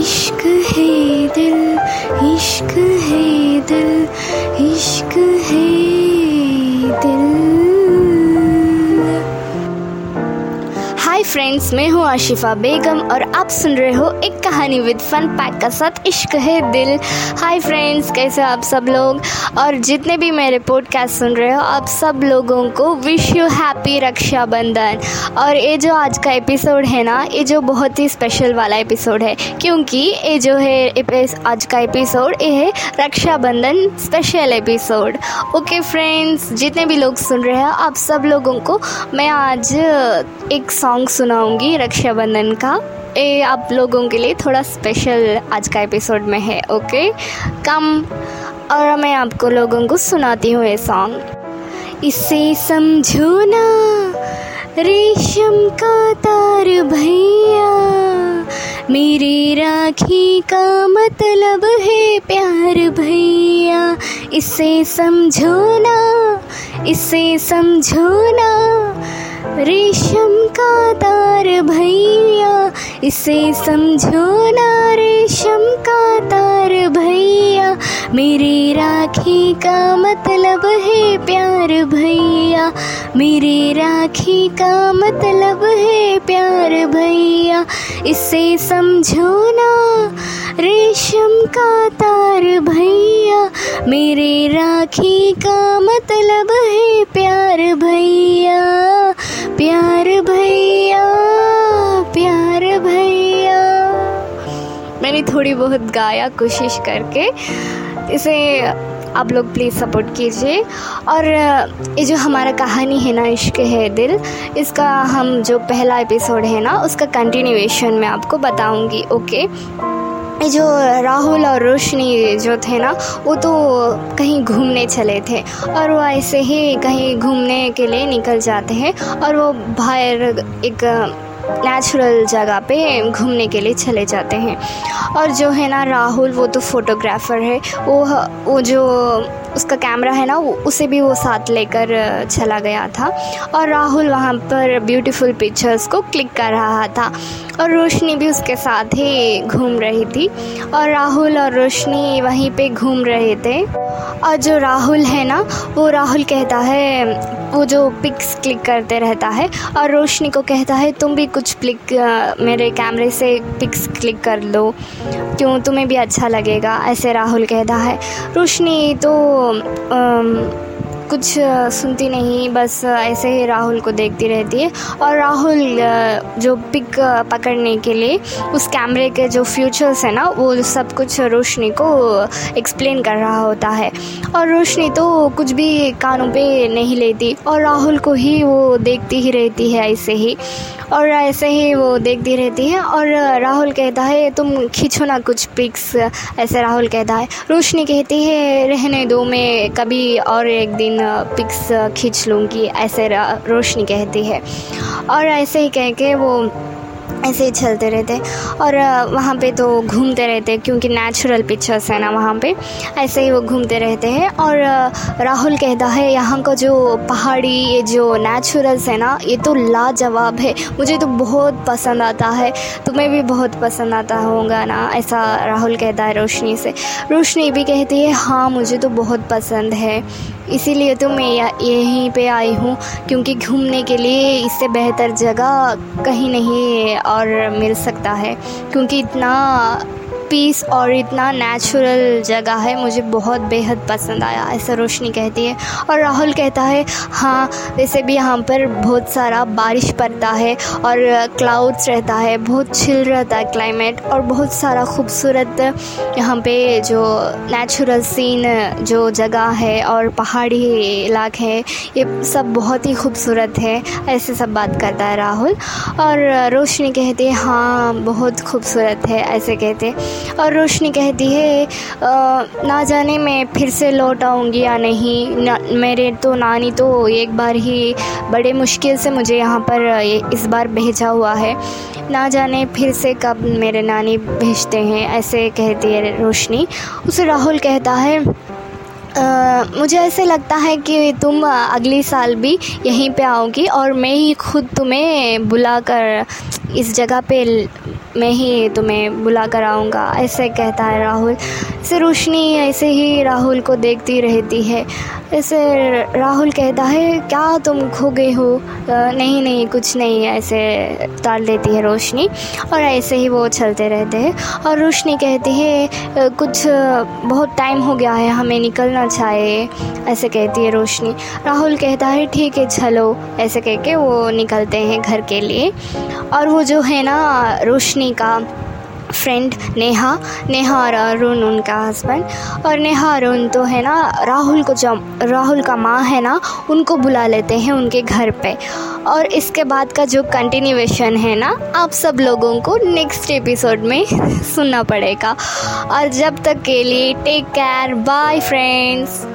इश्क है दिल इश्क है दिल इश्क है हाय फ्रेंड्स मैं हूँ आशिफा बेगम और आप सुन रहे हो एक कहानी विद फन पैक का साथ इश्क है दिल। हाय फ्रेंड्स कैसे हो आप सब लोग? और जितने भी मेरे पॉडकास्ट सुन रहे हो, आप सब लोगों को विश यू हैप्पी रक्षाबंधन। और ये जो आज का एपिसोड है ना, ये जो बहुत ही स्पेशल वाला एपिसोड है, क्योंकि ये जो है आज का एपिसोड ये है Rakshabandhan special episode okay friends जितने भी लोग सुन रहे हो, आप सब लोगों को मैं आज एक सॉन्ग सुनाऊँगी रक्षाबंधन का। ये आप लोगों के लिए थोड़ा स्पेशल आज का एपिसोड में है ओके कम, और मैं आपको लोगों को सुनाती हूँ ये सॉन्ग इसे समझो ना, रेशम का तार भैया, मेरी राखी का मतलब है प्यार भैया। इसे समझो ना, इसे समझो ना रेशम का तार भैया, इसे समझो ना रेशम का तार भैया। मेरी राखी का मतलब है प्यार भैया। मेरी राखी का मतलब है प्यार भैया। इसे समझो ना रेशम का तार भैया। मेरे राखी का मतलब है प्यार भैया। मैंने थोड़ी बहुत गाया कोशिश करके। इसे आप लोग प्लीज़ सपोर्ट कीजिए। और ये जो हमारा कहानी है ना, इश्क है दिल, इसका हम जो पहला एपिसोड है ना, उसका कंटिन्यूएशन मैं आपको बताऊँगी ओके जो राहुल और रोशनी जो थे ना, वो तो कहीं घूमने चले थे। और वो ऐसे ही कहीं घूमने के लिए निकल जाते हैं। और वो बाहर एक नेचुरल जगह पे घूमने के लिए चले जाते हैं। और जो है ना, राहुल, वो तो फोटोग्राफ़र है। वो वो जो उसका कैमरा है ना उसे भी वो साथ लेकर चला गया था। और राहुल वहाँ पर ब्यूटीफुल पिक्चर्स को क्लिक कर रहा था। और रोशनी भी उसके साथ ही घूम रही थी। और राहुल और रोशनी वहीं पे घूम रहे थे। और जो राहुल है ना, वो राहुल कहता है, वो जो पिक्स क्लिक करते रहता है और रोशनी को कहता है, तुम भी कुछ क्लिक मेरे कैमरे से पिक्स क्लिक कर लो। क्यों? तुम्हें भी अच्छा लगेगा, ऐसे राहुल कहता है। रोशनी तो कुछ सुनती नहीं, बस ऐसे ही राहुल को देखती रहती है। और राहुल जो पिक पकड़ने के लिए, उस कैमरे के जो फ्यूचर्स है ना, वो सब कुछ रोशनी को एक्सप्लेन कर रहा होता है। और रोशनी तो कुछ भी कानों पे नहीं लेती। और राहुल को ही वो देखती ही रहती है ऐसे ही। और ऐसे ही वो देखती रहती है। और राहुल कहता है, तुम खींचो ना कुछ पिक्स ऐसे राहुल कहता है। रोशनी कहती है, रहने दो, मैं कभी और एक दिन पिक्स खींच लूँगी ऐसे रोशनी कहती है। और ऐसे ही कह के वो ऐसे ही चलते रहते। और वहाँ पे तो घूमते रहते, क्योंकि नेचुरल पिक्चर्स है ना वहाँ पे। ऐसे ही वो घूमते रहते हैं। और राहुल कहता है, यहाँ का जो पहाड़ी, ये जो नेचुरल्स है ना, ये तो लाजवाब है। मुझे तो बहुत पसंद आता है। तुम्हें भी बहुत पसंद आता होगा ना, ऐसा राहुल कहता है रोशनी से। रोशनी भी कहती है हाँ मुझे तो बहुत पसंद है। इसीलिए तो मैं यहीं पे आई हूँ, क्योंकि घूमने के लिए इससे बेहतर जगह कहीं नहीं और मिल सकता है क्योंकि इतना पीस और इतना नेचुरल जगह है, मुझे बहुत बेहद पसंद आया, ऐसा रोशनी कहती है। और राहुल कहता है हाँ वैसे भी यहाँ पर बहुत सारा बारिश पड़ता है और क्लाउड्स रहता है, बहुत छिल रहता है क्लाइमेट और बहुत सारा खूबसूरत यहाँ पे जो नेचुरल सीन जो जगह है और पहाड़ी इलाके है, ये सब बहुत ही खूबसूरत है, ऐसे सब बात करता है राहुल। और रोशनी कहती है हाँ बहुत खूबसूरत है, ऐसे कहते और रोशनी कहती है ना जाने मैं फिर से लौट आऊँगी या नहीं। ना मेरे तो नानी तो एक बार ही बड़े मुश्किल से मुझे यहाँ पर इस बार भेजा हुआ है। ना जाने फिर से कब मेरे नानी भेजते हैं ऐसे कहती है रोशनी। उसे राहुल कहता है आ, मुझे ऐसे लगता है कि तुम अगले साल भी यहीं पे आओगी और मैं ही खुद तुम्हें बुलाकर इस जगह पे मैं ही तुम्हें बुला कर आऊँगा, ऐसे कहता है राहुल। से रोशनी ऐसे ही राहुल को देखती रहती है। ऐसे राहुल कहता है, क्या तुम खो गए हो? नहीं नहीं, कुछ नहीं, ऐसे टाल देती है रोशनी और ऐसे ही वो चलते रहते हैं और रोशनी कहती है कुछ बहुत टाइम हो गया है, हमें निकलना चाहिए ऐसे कहती है रोशनी। राहुल कहता है, ठीक है, चलो, ऐसे कह के वो निकलते हैं घर के लिए और वो जो है ना रोशनी का फ्रेंड नेहा नेहा और अरुण उनका हस्बैंड और नेहा अरुण तो है ना, राहुल को जब राहुल का माँ है ना, उनको बुला लेते हैं उनके घर पे। और इसके बाद का जो कंटिन्यूएशन है ना, आप सब लोगों को नेक्स्ट एपिसोड में सुनना पड़ेगा। और जब तक के लिए टेक केयर बाय फ्रेंड्स